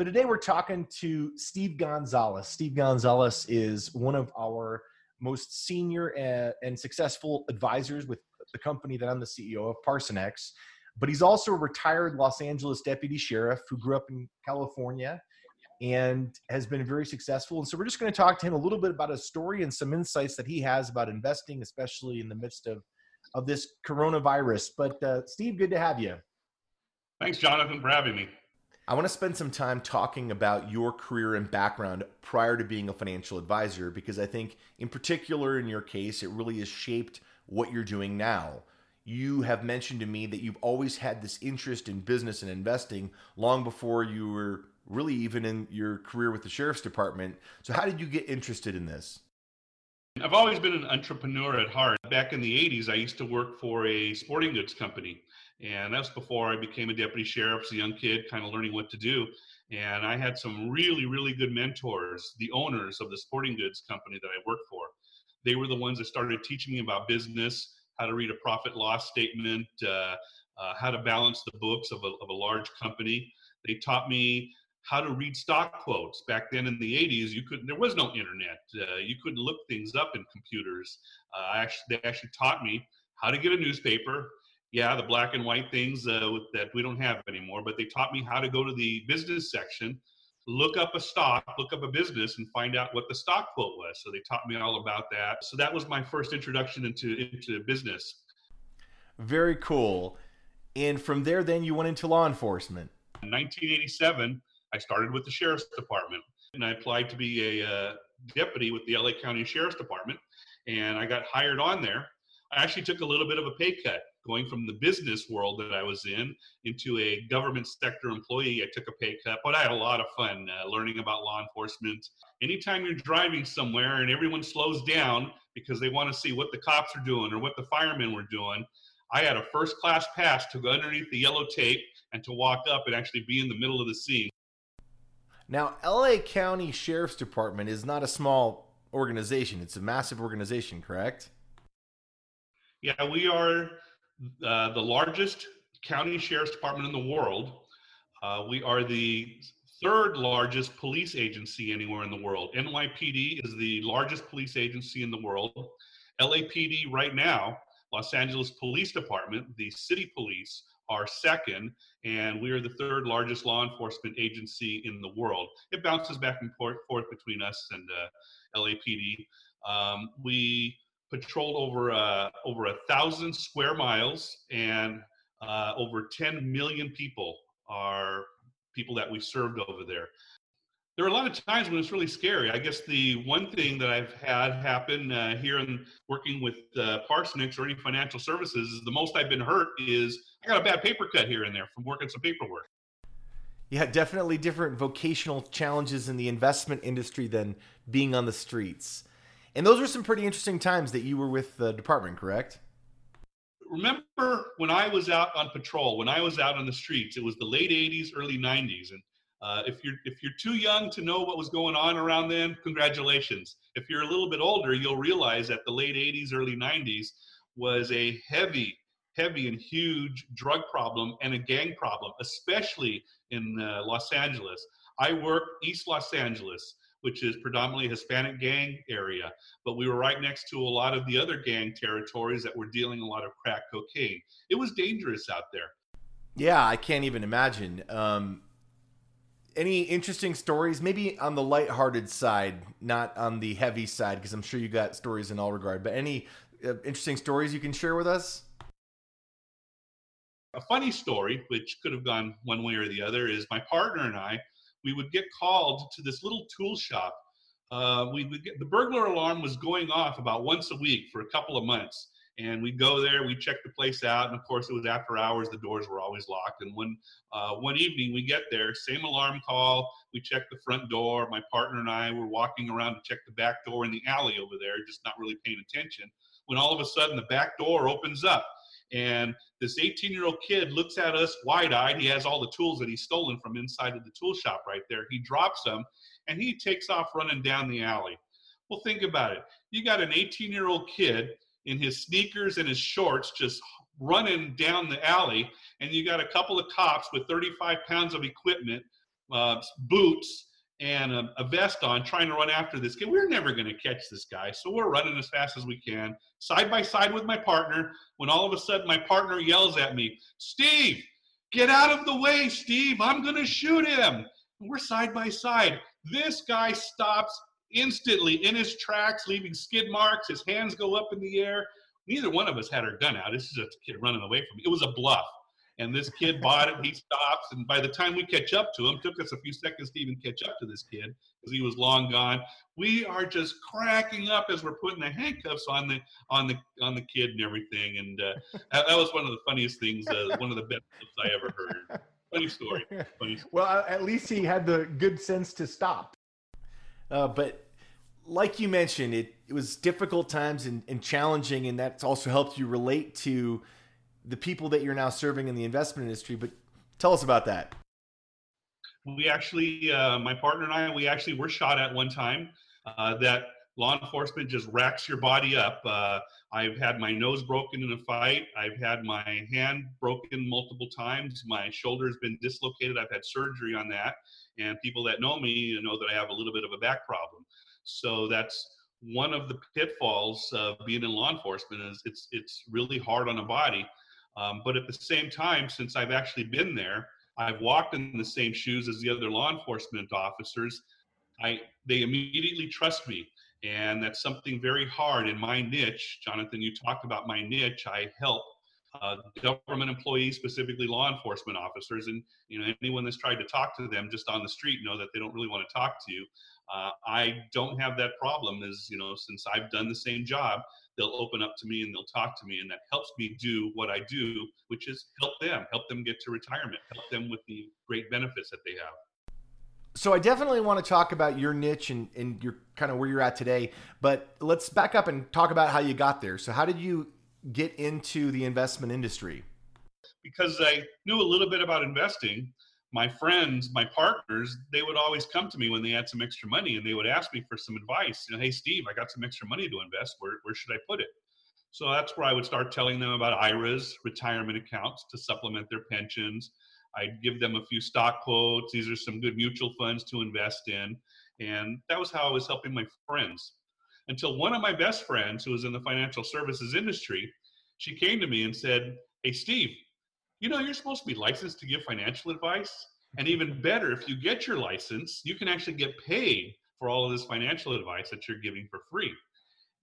So today we're talking to Steve Gonzalez. Steve Gonzalez is one of our most senior and, and successful advisors with the company that I'm the CEO of, Parsonex. But he's also a retired Los Angeles deputy sheriff who grew up in California and has been very successful. And so we're just going to talk to him a little bit about his story and some insights that he has about investing, especially in the midst of of this coronavirus. But uh, Steve, good to have you. Thanks, Jonathan, for having me. I want to spend some time talking about your career and background prior to being a financial advisor because I think, in particular, in your case, it really has shaped what you're doing now. You have mentioned to me that you've always had this interest in business and investing long before you were really even in your career with the sheriff's department. So, how did you get interested in this? I've always been an entrepreneur at heart. Back in the 80s, I used to work for a sporting goods company. And that's before I became a deputy sheriff as a young kid, kind of learning what to do. And I had some really, really good mentors, the owners of the sporting goods company that I worked for. They were the ones that started teaching me about business, how to read a profit loss statement, uh, uh, how to balance the books of a, of a large company. They taught me how to read stock quotes. Back then in the 80s, you couldn't. There was no internet. Uh, you couldn't look things up in computers. Uh, actually, they actually taught me how to get a newspaper. Yeah, the black and white things uh, that we don't have anymore. But they taught me how to go to the business section, look up a stock, look up a business, and find out what the stock quote was. So they taught me all about that. So that was my first introduction into into business. Very cool. And from there, then you went into law enforcement. In 1987, I started with the sheriff's department and I applied to be a uh, deputy with the LA County Sheriff's Department. And I got hired on there. I actually took a little bit of a pay cut going from the business world that I was in into a government sector employee. I took a pay cut, but I had a lot of fun uh, learning about law enforcement. Anytime you're driving somewhere and everyone slows down because they want to see what the cops are doing or what the firemen were doing, I had a first class pass to go underneath the yellow tape and to walk up and actually be in the middle of the scene. Now, LA County Sheriff's Department is not a small organization, it's a massive organization, correct? Yeah, we are uh, the largest county sheriff's department in the world. Uh, we are the third largest police agency anywhere in the world. NYPD is the largest police agency in the world. LAPD, right now, Los Angeles Police Department, the city police, are second, and we are the third largest law enforcement agency in the world. It bounces back and forth, between us and uh, LAPD. Um, we patrolled over uh, over a thousand square miles, and uh, over 10 million people are people that we served over there there are a lot of times when it's really scary. I guess the one thing that I've had happen uh, here in working with uh, Parsonex or any financial services is the most I've been hurt is I got a bad paper cut here and there from working some paperwork. Yeah, definitely different vocational challenges in the investment industry than being on the streets. And those were some pretty interesting times that you were with the department, correct? Remember when I was out on patrol, when I was out on the streets, it was the late 80s, early 90s. And uh, if you're if you're too young to know what was going on around then, congratulations. If you're a little bit older, you'll realize that the late 80s, early 90s was a heavy, heavy and huge drug problem and a gang problem, especially in uh, Los Angeles. I worked East Los Angeles, which is predominantly Hispanic gang area, but we were right next to a lot of the other gang territories that were dealing a lot of crack cocaine. It was dangerous out there. Yeah, I can't even imagine. Um, any interesting stories maybe on the light-hearted side not on the heavy side because i'm sure you got stories in all regard but any uh, interesting stories you can share with us a funny story which could have gone one way or the other is my partner and i we would get called to this little tool shop uh, we would get the burglar alarm was going off about once a week for a couple of months and we'd go there, we'd check the place out, and of course it was after hours. The doors were always locked. And when uh, one evening we get there, same alarm call. We check the front door. My partner and I were walking around to check the back door in the alley over there, just not really paying attention. When all of a sudden the back door opens up, and this 18-year-old kid looks at us wide-eyed. He has all the tools that he's stolen from inside of the tool shop right there. He drops them, and he takes off running down the alley. Well, think about it. You got an 18-year-old kid in his sneakers and his shorts just running down the alley and you got a couple of cops with 35 pounds of equipment uh, boots and a, a, vest on trying to run after this kid. We're never going to catch this guy. So we're running as fast as we can, side by side with my partner, when all of a sudden my partner yells at me, Steve, get out of the way, Steve. I'm going to shoot him. we're side by side. This guy stops instantly in his tracks, leaving skid marks. His hands go up in the air. Neither one of us had our gun out. This is a kid running away from me. It was a bluff. And this kid bought it. He stops, and by the time we catch up to him, took us a few seconds to even catch up to this kid because he was long gone. We are just cracking up as we're putting the handcuffs on the on the on the kid and everything. And uh, that, that, was one of the funniest things. Uh, one of the best clips I ever heard. Funny story. Funny story. Well, at least he had the good sense to stop. Uh, but like you mentioned, it, it was difficult times and, and challenging, and that's also helped you relate to the people that you're now serving in the investment industry. But tell us about that. We actually, uh, my partner and I, we actually were shot at one time. Uh, that law enforcement just racks your body up. Uh, I've had my nose broken in a fight. I've had my hand broken multiple times. My shoulder's been dislocated. I've had surgery on that. And people that know me know that I have a little bit of a back problem. So that's one of the pitfalls of being in law enforcement is it's it's really hard on a body um, but at the same time, since I've actually been there, I've walked in the same shoes as the other law enforcement officers. I they immediately trust me, and that's something very hard in my niche. Jonathan, you talked about my niche. I help uh, government employees, specifically law enforcement officers, and you know anyone that's tried to talk to them just on the street know that they don't really want to talk to you. Uh, I don't have that problem. as you know since I've done the same job, they'll open up to me and they'll talk to me and that helps me do what i do which is help them help them get to retirement help them with the great benefits that they have. So i definitely want to talk about your niche and, and your kind of where you're at today but let's back up and talk about how you got there. So how did you get into the investment industry? Because i knew a little bit about investing my friends, my partners, they would always come to me when they had some extra money and they would ask me for some advice. You know, hey, Steve, I got some extra money to invest. Where, where should I put it? So that's where I would start telling them about IRAs, retirement accounts to supplement their pensions. I'd give them a few stock quotes. These are some good mutual funds to invest in. And that was how I was helping my friends. Until one of my best friends, who was in the financial services industry, she came to me and said, Hey, Steve, you know, you're supposed to be licensed to give financial advice. And even better, if you get your license, you can actually get paid for all of this financial advice that you're giving for free.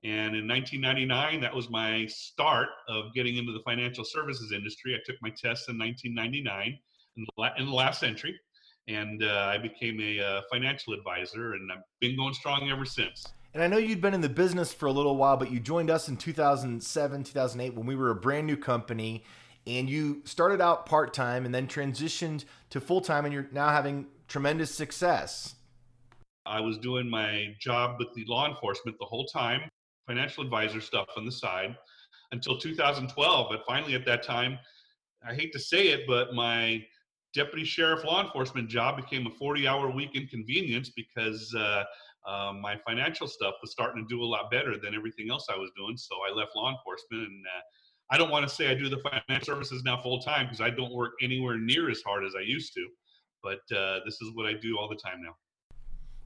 And in 1999, that was my start of getting into the financial services industry. I took my tests in 1999 in the, in the last century, and uh, I became a uh, financial advisor, and I've been going strong ever since. And I know you'd been in the business for a little while, but you joined us in 2007, 2008 when we were a brand new company and you started out part time and then transitioned to full time, and you're now having tremendous success. I was doing my job with the law enforcement the whole time, financial advisor stuff on the side until 2012. But finally, at that time, I hate to say it, but my deputy sheriff law enforcement job became a 40 hour week inconvenience because uh, uh, my financial stuff was starting to do a lot better than everything else I was doing. So I left law enforcement and uh, I don't want to say I do the financial services now full time because I don't work anywhere near as hard as I used to. But uh, this is what I do all the time now.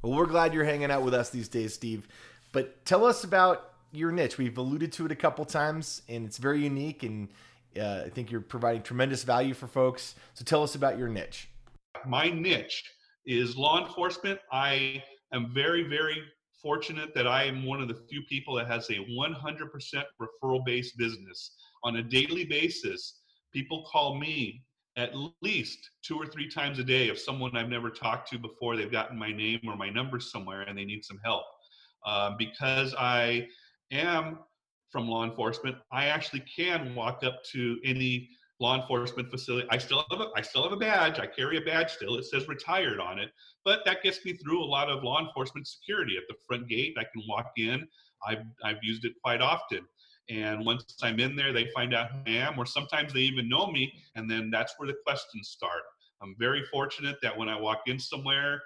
Well, we're glad you're hanging out with us these days, Steve. But tell us about your niche. We've alluded to it a couple times, and it's very unique. And uh, I think you're providing tremendous value for folks. So tell us about your niche. My niche is law enforcement. I am very, very fortunate that I am one of the few people that has a 100% referral based business on a daily basis, people call me at least two or three times a day if someone I've never talked to before, they've gotten my name or my number somewhere and they need some help. Uh, because I am from law enforcement, I actually can walk up to any law enforcement facility. I still have a, I still have a badge. I carry a badge still. It says retired on it, but that gets me through a lot of law enforcement security at the front gate. I can walk in. I've I've used it quite often. And once I'm in there, they find out who I am, or sometimes they even know me, and then that's where the questions start. I'm very fortunate that when I walk in somewhere,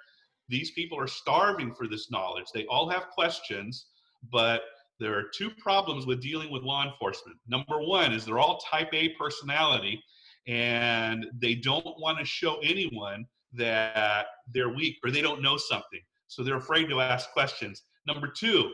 these people are starving for this knowledge. They all have questions, but there are two problems with dealing with law enforcement. Number one is they're all type A personality, and they don't want to show anyone that they're weak or they don't know something. So they're afraid to ask questions. Number two,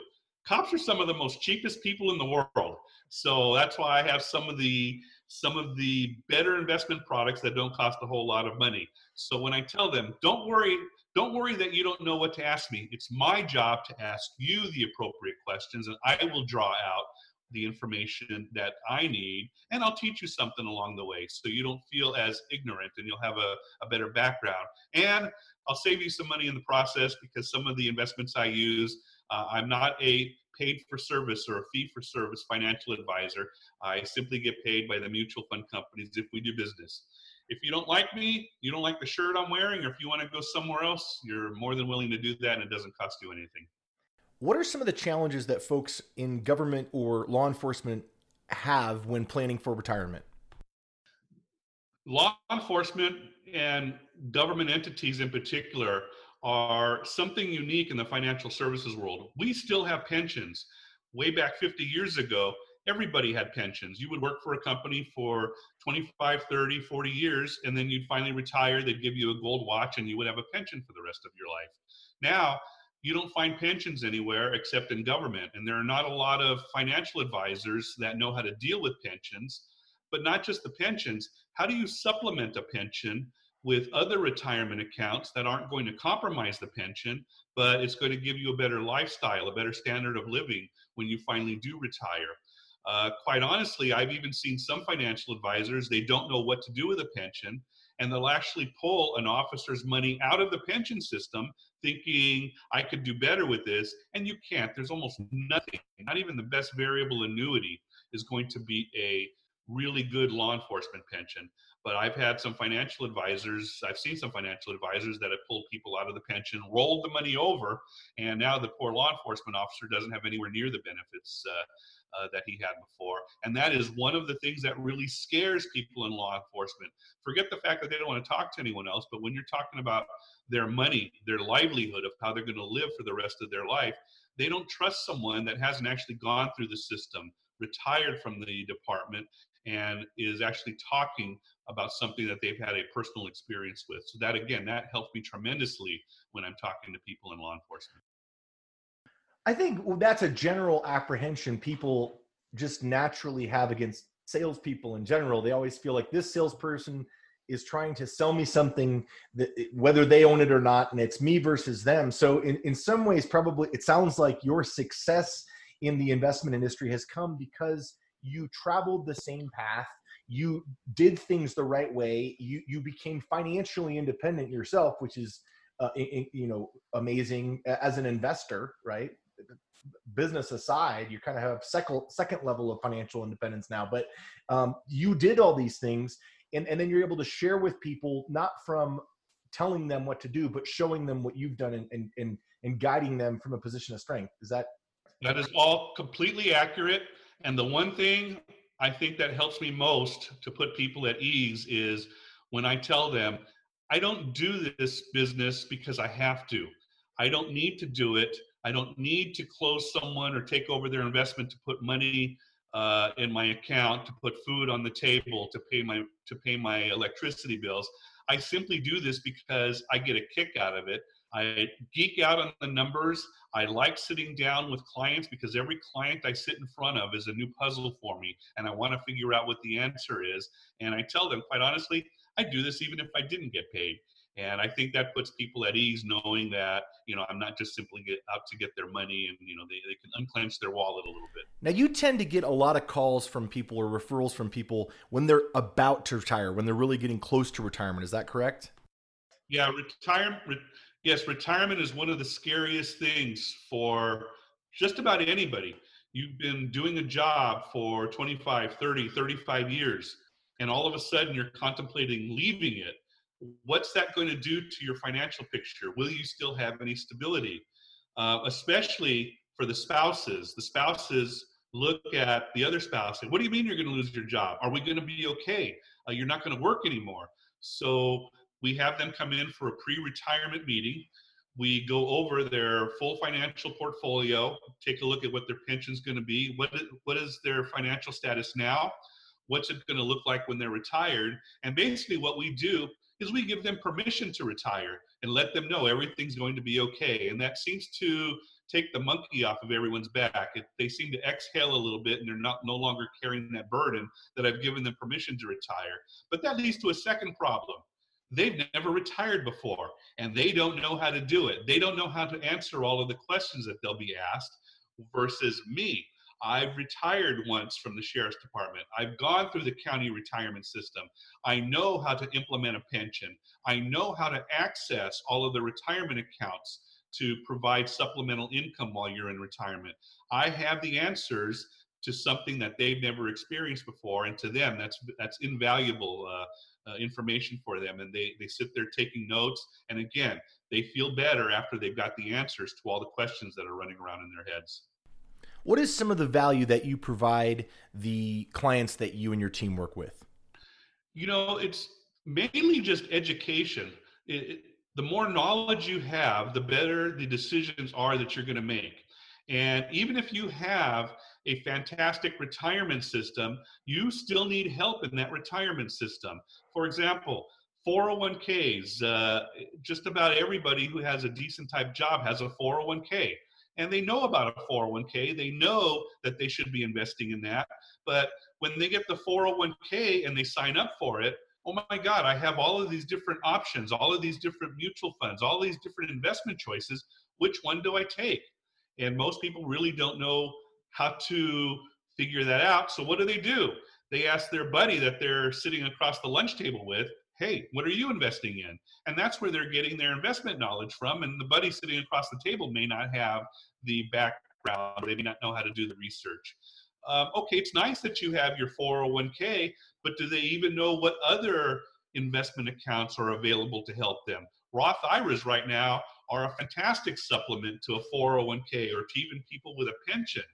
cops are some of the most cheapest people in the world. So that's why I have some of the some of the better investment products that don't cost a whole lot of money. So when I tell them, don't worry, don't worry that you don't know what to ask me. It's my job to ask you the appropriate questions and I will draw out the information that I need, and I'll teach you something along the way so you don't feel as ignorant and you'll have a, a better background. And I'll save you some money in the process because some of the investments I use, uh, I'm not a paid for service or a fee for service financial advisor. I simply get paid by the mutual fund companies if we do business. If you don't like me, you don't like the shirt I'm wearing, or if you want to go somewhere else, you're more than willing to do that and it doesn't cost you anything. What are some of the challenges that folks in government or law enforcement have when planning for retirement? Law enforcement and government entities in particular are something unique in the financial services world. We still have pensions. Way back 50 years ago, everybody had pensions. You would work for a company for 25, 30, 40 years, and then you'd finally retire. They'd give you a gold watch, and you would have a pension for the rest of your life. Now, you don't find pensions anywhere except in government. And there are not a lot of financial advisors that know how to deal with pensions, but not just the pensions. How do you supplement a pension with other retirement accounts that aren't going to compromise the pension, but it's going to give you a better lifestyle, a better standard of living when you finally do retire? Uh, quite honestly, I've even seen some financial advisors, they don't know what to do with a pension and they'll actually pull an officer's money out of the pension system thinking I could do better with this, and you can't. There's almost nothing, not even the best variable annuity is going to be a really good law enforcement pension. But I've had some financial advisors, I've seen some financial advisors that have pulled people out of the pension, rolled the money over, and now the poor law enforcement officer doesn't have anywhere near the benefits uh, uh, that he had before. And that is one of the things that really scares people in law enforcement. Forget the fact that they don't want to talk to anyone else, but when you're talking about their money, their livelihood, of how they're going to live for the rest of their life, they don't trust someone that hasn't actually gone through the system, retired from the department, and is actually talking about something that they've had a personal experience with. So that again, that helps me tremendously when I'm talking to people in law enforcement. I think that's a general apprehension people just naturally have against salespeople in general. They always feel like this salesperson is trying to sell me something that eh, whether they own it or not, and it's me versus them. So in, in some ways, probably it sounds like your success in the investment industry has come because you traveled the same path you did things the right way you you became financially independent yourself which is uh, you know amazing as an investor right business aside, you kind of have second second level of financial independence now. But um, you did all these things, and and then you're able to share with people not from telling them what to do, but showing them what you've done and and and, and guiding them from a position of strength. Is that? That is all completely accurate. And the one thing I think that helps me most to put people at ease is when I tell them, I don't do this business because I have to. I don't need to do it I don't need to close someone or take over their investment to put money uh, in my account, to put food on the table, to pay my to pay my electricity bills. I simply do this because I get a kick out of it. I geek out on the numbers. I like sitting down with clients because every client I sit in front of is a new puzzle for me, and I want to figure out what the answer is. And I tell them, quite honestly, I do this even if I didn't get paid. And I think that puts people at ease knowing that, you know, I'm not just simply get out to get their money and, you know, they, they can unclench their wallet a little bit. Now, you tend to get a lot of calls from people or referrals from people when they're about to retire, when they're really getting close to retirement. Is that correct? Yeah, retirement. Yes, retirement is one of the scariest things for just about anybody. You've been doing a job for 25, 30, 35 years, and all of a sudden you're contemplating leaving it what's that going to do to your financial picture? Will you still have any stability? Uh, especially for the spouses. The spouses look at the other spouse and what do you mean you're going to lose your job? Are we going to be okay? Uh, you're not going to work anymore. So we have them come in for a pre-retirement meeting. We go over their full financial portfolio, take a look at what their pension's going to be, what is, what is their financial status now, what's it going to look like when they're retired, and basically what we do is we give them permission to retire and let them know everything's going to be okay. And that seems to take the monkey off of everyone's back. It, they seem to exhale a little bit and they're not no longer carrying that burden that I've given them permission to retire. But that leads to a second problem. They've never retired before and they don't know how to do it. They don't know how to answer all of the questions that they'll be asked versus me. I've retired once from the sheriff's department. I've gone through the county retirement system. I know how to implement a pension. I know how to access all of the retirement accounts to provide supplemental income while you're in retirement. I have the answers to something that they've never experienced before, and to them, that's that's invaluable uh, uh, information for them. And they they sit there taking notes, and again, they feel better after they've got the answers to all the questions that are running around in their heads. What is some of the value that you provide the clients that you and your team work with? You know, it's mainly just education. It, the more knowledge you have, the better the decisions are that you're going to make. And even if you have a fantastic retirement system, you still need help in that retirement system. For example, 401ks, uh, just about everybody who has a decent type job has a 401k. And they know about a 401k. They know that they should be investing in that. But when they get the 401k and they sign up for it, oh my God, I have all of these different options, all of these different mutual funds, all these different investment choices. Which one do I take? And most people really don't know how to figure that out. So what do they do? They ask their buddy that they're sitting across the lunch table with, hey, what are you investing in? And that's where they're getting their investment knowledge from. And the buddy sitting across the table may not have the background, they may not know how to do the research. Um, okay, it's nice that you have your 401k, but do they even know what other investment accounts are available to help them? Roth IRAs right now are a fantastic supplement to a 401k or to even people with a pension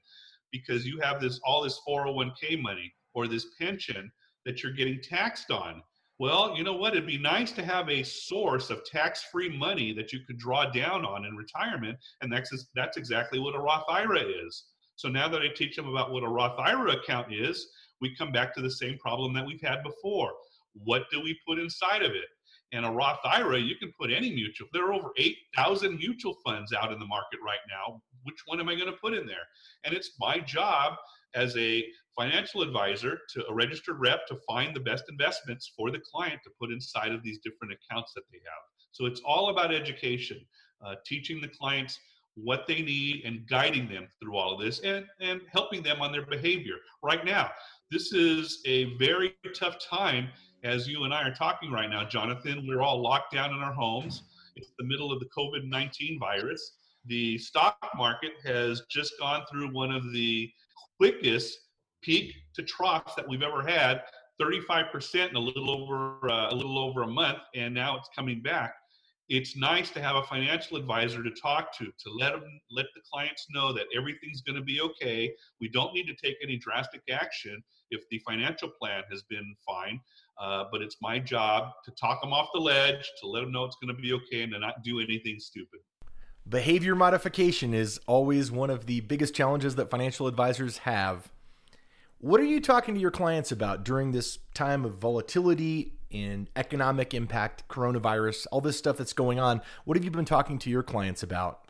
because you have this all this 401k money or this pension that you're getting taxed on. Well, you know what? It'd be nice to have a source of tax-free money that you could draw down on in retirement, and that's that's exactly what a Roth IRA is. So now that I teach them about what a Roth IRA account is, we come back to the same problem that we've had before. What do we put inside of it? And a Roth IRA, you can put any mutual. There are over 8,000 mutual funds out in the market right now. Which one am I going to put in there? And it's my job as a financial advisor to a registered rep to find the best investments for the client to put inside of these different accounts that they have. So it's all about education, uh, teaching the clients what they need and guiding them through all of this and, and helping them on their behavior. Right now, this is a very tough time as you and I are talking right now, Jonathan. We're all locked down in our homes. It's the middle of the COVID 19 virus. The stock market has just gone through one of the quickest peak to troughs that we've ever had 35% in a little over uh, a little over a month and now it's coming back it's nice to have a financial advisor to talk to to let them let the clients know that everything's going to be okay. We don't need to take any drastic action if the financial plan has been fine uh, but it's my job to talk them off the ledge to let them know it's going to be okay and to not do anything stupid. Behavior modification is always one of the biggest challenges that financial advisors have. What are you talking to your clients about during this time of volatility in economic impact, coronavirus, all this stuff that's going on. What have you been talking to your clients about?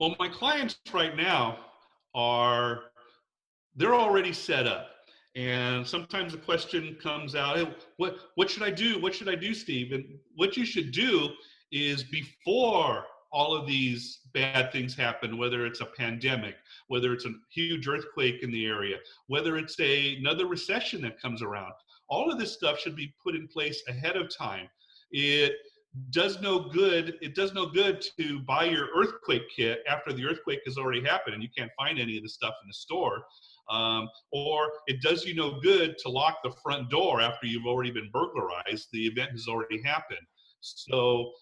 Well, my clients right now are they're already set up. And sometimes the question comes out, hey, what what should I do? What should I do, Steve? And what you should do is before all of these bad things happen, whether it's a pandemic, whether it's a huge earthquake in the area, whether it's a, another recession that comes around, all of this stuff should be put in place ahead of time. It does no good. It does no good to buy your earthquake kit after the earthquake has already happened and you can't find any of the stuff in the store. Um, or it does you no good to lock the front door after you've already been burglarized. The event has already happened. So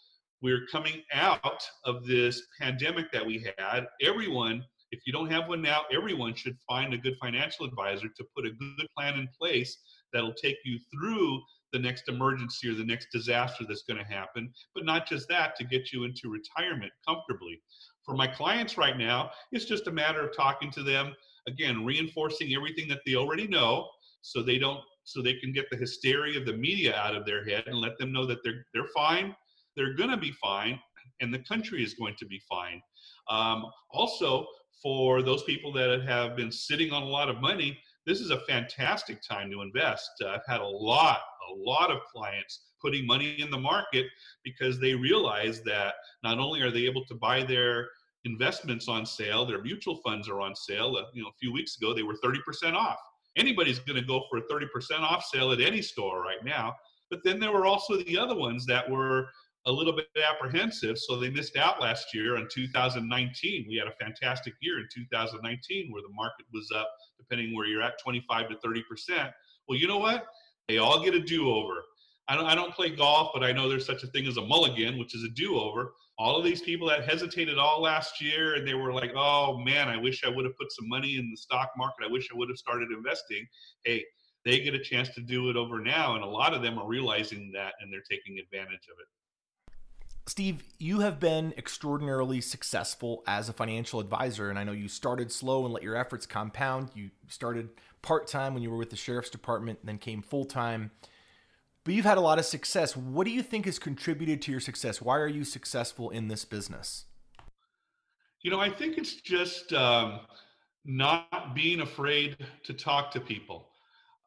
we're coming out of this pandemic that we had. Everyone, if you don't have one now, everyone should find a good financial advisor to put a good plan in place that'll take you through the next emergency or the next disaster that's going to happen, but not just that, to get you into retirement comfortably. For my clients right now, it's just a matter of talking to them, again, reinforcing everything that they already know so they don't so they can get the hysteria of the media out of their head and let them know that they're they're fine, they're going to be fine, and the country is going to be fine. Um, also, for those people that have been sitting on a lot of money, this is a fantastic time to invest. Uh, I've had a lot, a lot of clients putting money in the market because they realize that not only are they able to buy their investments on sale, their mutual funds are on sale. Uh, you know, a few weeks ago they were 30% off. Anybody's going to go for a 30% off sale at any store right now. But then there were also the other ones that were a little bit apprehensive, so they missed out last year in 2019. We had a fantastic year in 2019 where the market was up, depending where you're at, 25 to 30 percent. Well, you know what? They all get a do-over. I don't, I don't play golf, but I know there's such a thing as a mulligan, which is a do-over. All of these people that hesitated all last year and they were like, "Oh man, I wish I would have put some money in the stock market. I wish I would have started investing." Hey, they get a chance to do it over now, and a lot of them are realizing that and they're taking advantage of it. Steve, you have been extraordinarily successful as a financial advisor, and I know you started slow and let your efforts compound. You started part time when you were with the sheriff's department, then came full time. But you've had a lot of success. What do you think has contributed to your success? Why are you successful in this business? You know, I think it's just um, not being afraid to talk to people.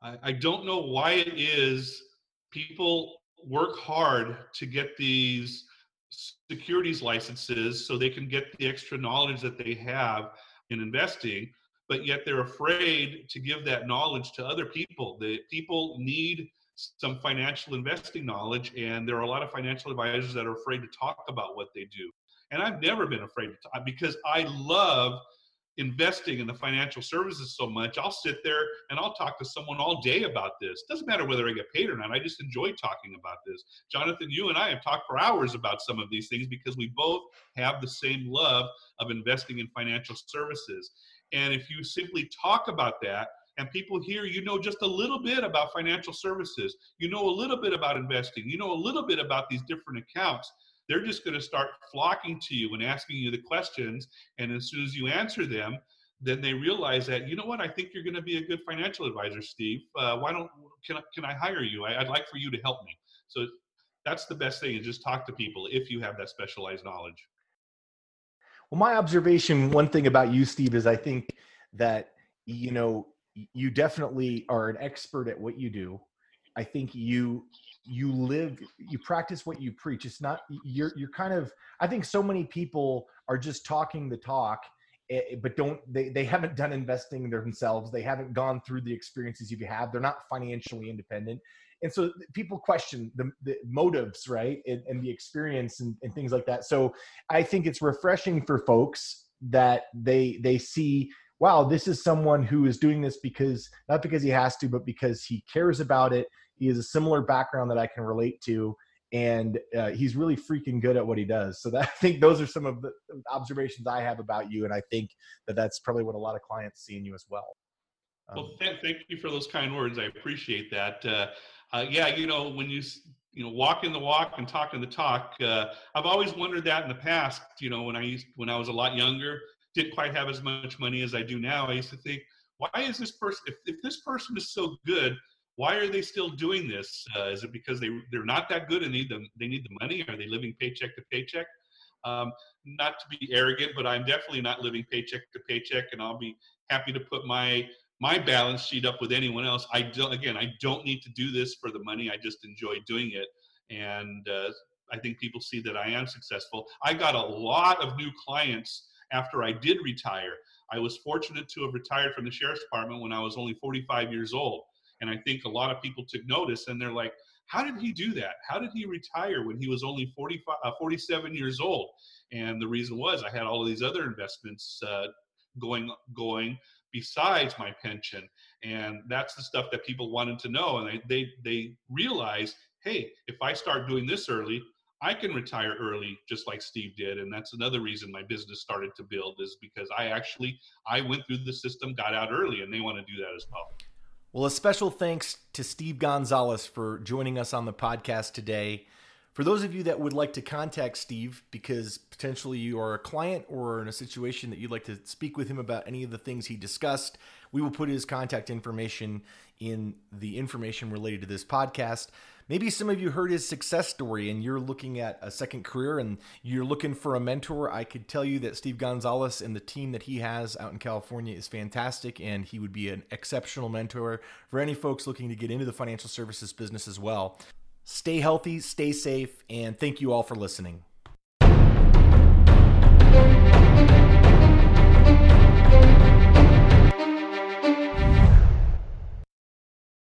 I, I don't know why it is people work hard to get these securities licenses so they can get the extra knowledge that they have in investing but yet they're afraid to give that knowledge to other people. The people need some financial investing knowledge and there are a lot of financial advisors that are afraid to talk about what they do. And i've never been afraid to talk because i love investing in the financial services so much, I'll sit there and I'll talk to someone all day about this. Doesn't matter whether I get paid or not. I just enjoy talking about this. Jonathan, you and I have talked for hours about some of these things because we both have the same love of investing in financial services. And if you simply talk about that, and people hear you know just a little bit about financial services, you know a little bit about investing, you know a little bit about these different accounts, they're just going to start flocking to you and asking you the questions. And as soon as you answer them, then they realize that you know what I think you're going to be a good financial advisor, Steve. Uh, why don't can I, can I hire you? I, would like for you to help me. So that's the best thing is just talk to people if you have that specialized knowledge. Well, my observation, one thing about you, Steve, is I think that you know you definitely are an expert at what you do. I think you you live you practice what you preach. It's not you're you're kind of i think so many people are just talking the talk eh, eh, but don't they they haven't done investing themselves. They haven't gone through the experiences you have. They're not financially independent. And so people question the, the motives right and, and the experience and, and things like that. So i think it's refreshing for folks that they they see wow this is someone who is doing this because not because he has to but because he cares about it he has a similar background that I can relate to, and uh, he's really freaking good at what he does. So that, I think those are some of the observations I have about you, and I think that that's probably what a lot of clients see in you as well. Um, well, th- thank you for those kind words. I appreciate that. Uh, uh, yeah, you know, when you you know walking the walk and talking the talk, uh, I've always wondered that in the past. You know, when I used when I was a lot younger, didn't quite have as much money as I do now. I used to think, why is this person? If, if this person is so good, why are they still doing this? Uh, is it because they they're not that good and need them? They need the money? Are they living paycheck to paycheck? Um, not to be arrogant, but I'm definitely not living paycheck to paycheck, and I'll be happy to put my my balance sheet up with anyone else. I don't. Again, I don't need to do this for the money. I just enjoy doing it, and uh, I think people see that I am successful. I got a lot of new clients after I did retire. I was fortunate to have retired from the sheriff's department when I was only 45 years old. And I think a lot of people took notice and they're like, how did he do that? How did he retire when he was only 45, uh, 47 years old? And the reason was I had all of these other investments uh, going going besides my pension, and that's the stuff that people wanted to know. And they they they realized, hey, if I start doing this early, I can retire early, just like Steve did. And that's another reason my business started to build is because I actually I went through the system, got out early, and they want to do that as well. Well, a special thanks to Steve Gonzalez for joining us on the podcast today. For those of you that would like to contact Steve because potentially you are a client or in a situation that you'd like to speak with him about any of the things he discussed, we will put his contact information in the information related to this podcast. Maybe some of you heard his success story and you're looking at a second career and you're looking for a mentor. I could tell you that Steve Gonzalez and the team that he has out in California is fantastic and he would be an exceptional mentor for any folks looking to get into the financial services business as well. Stay healthy, stay safe, and thank you all for listening.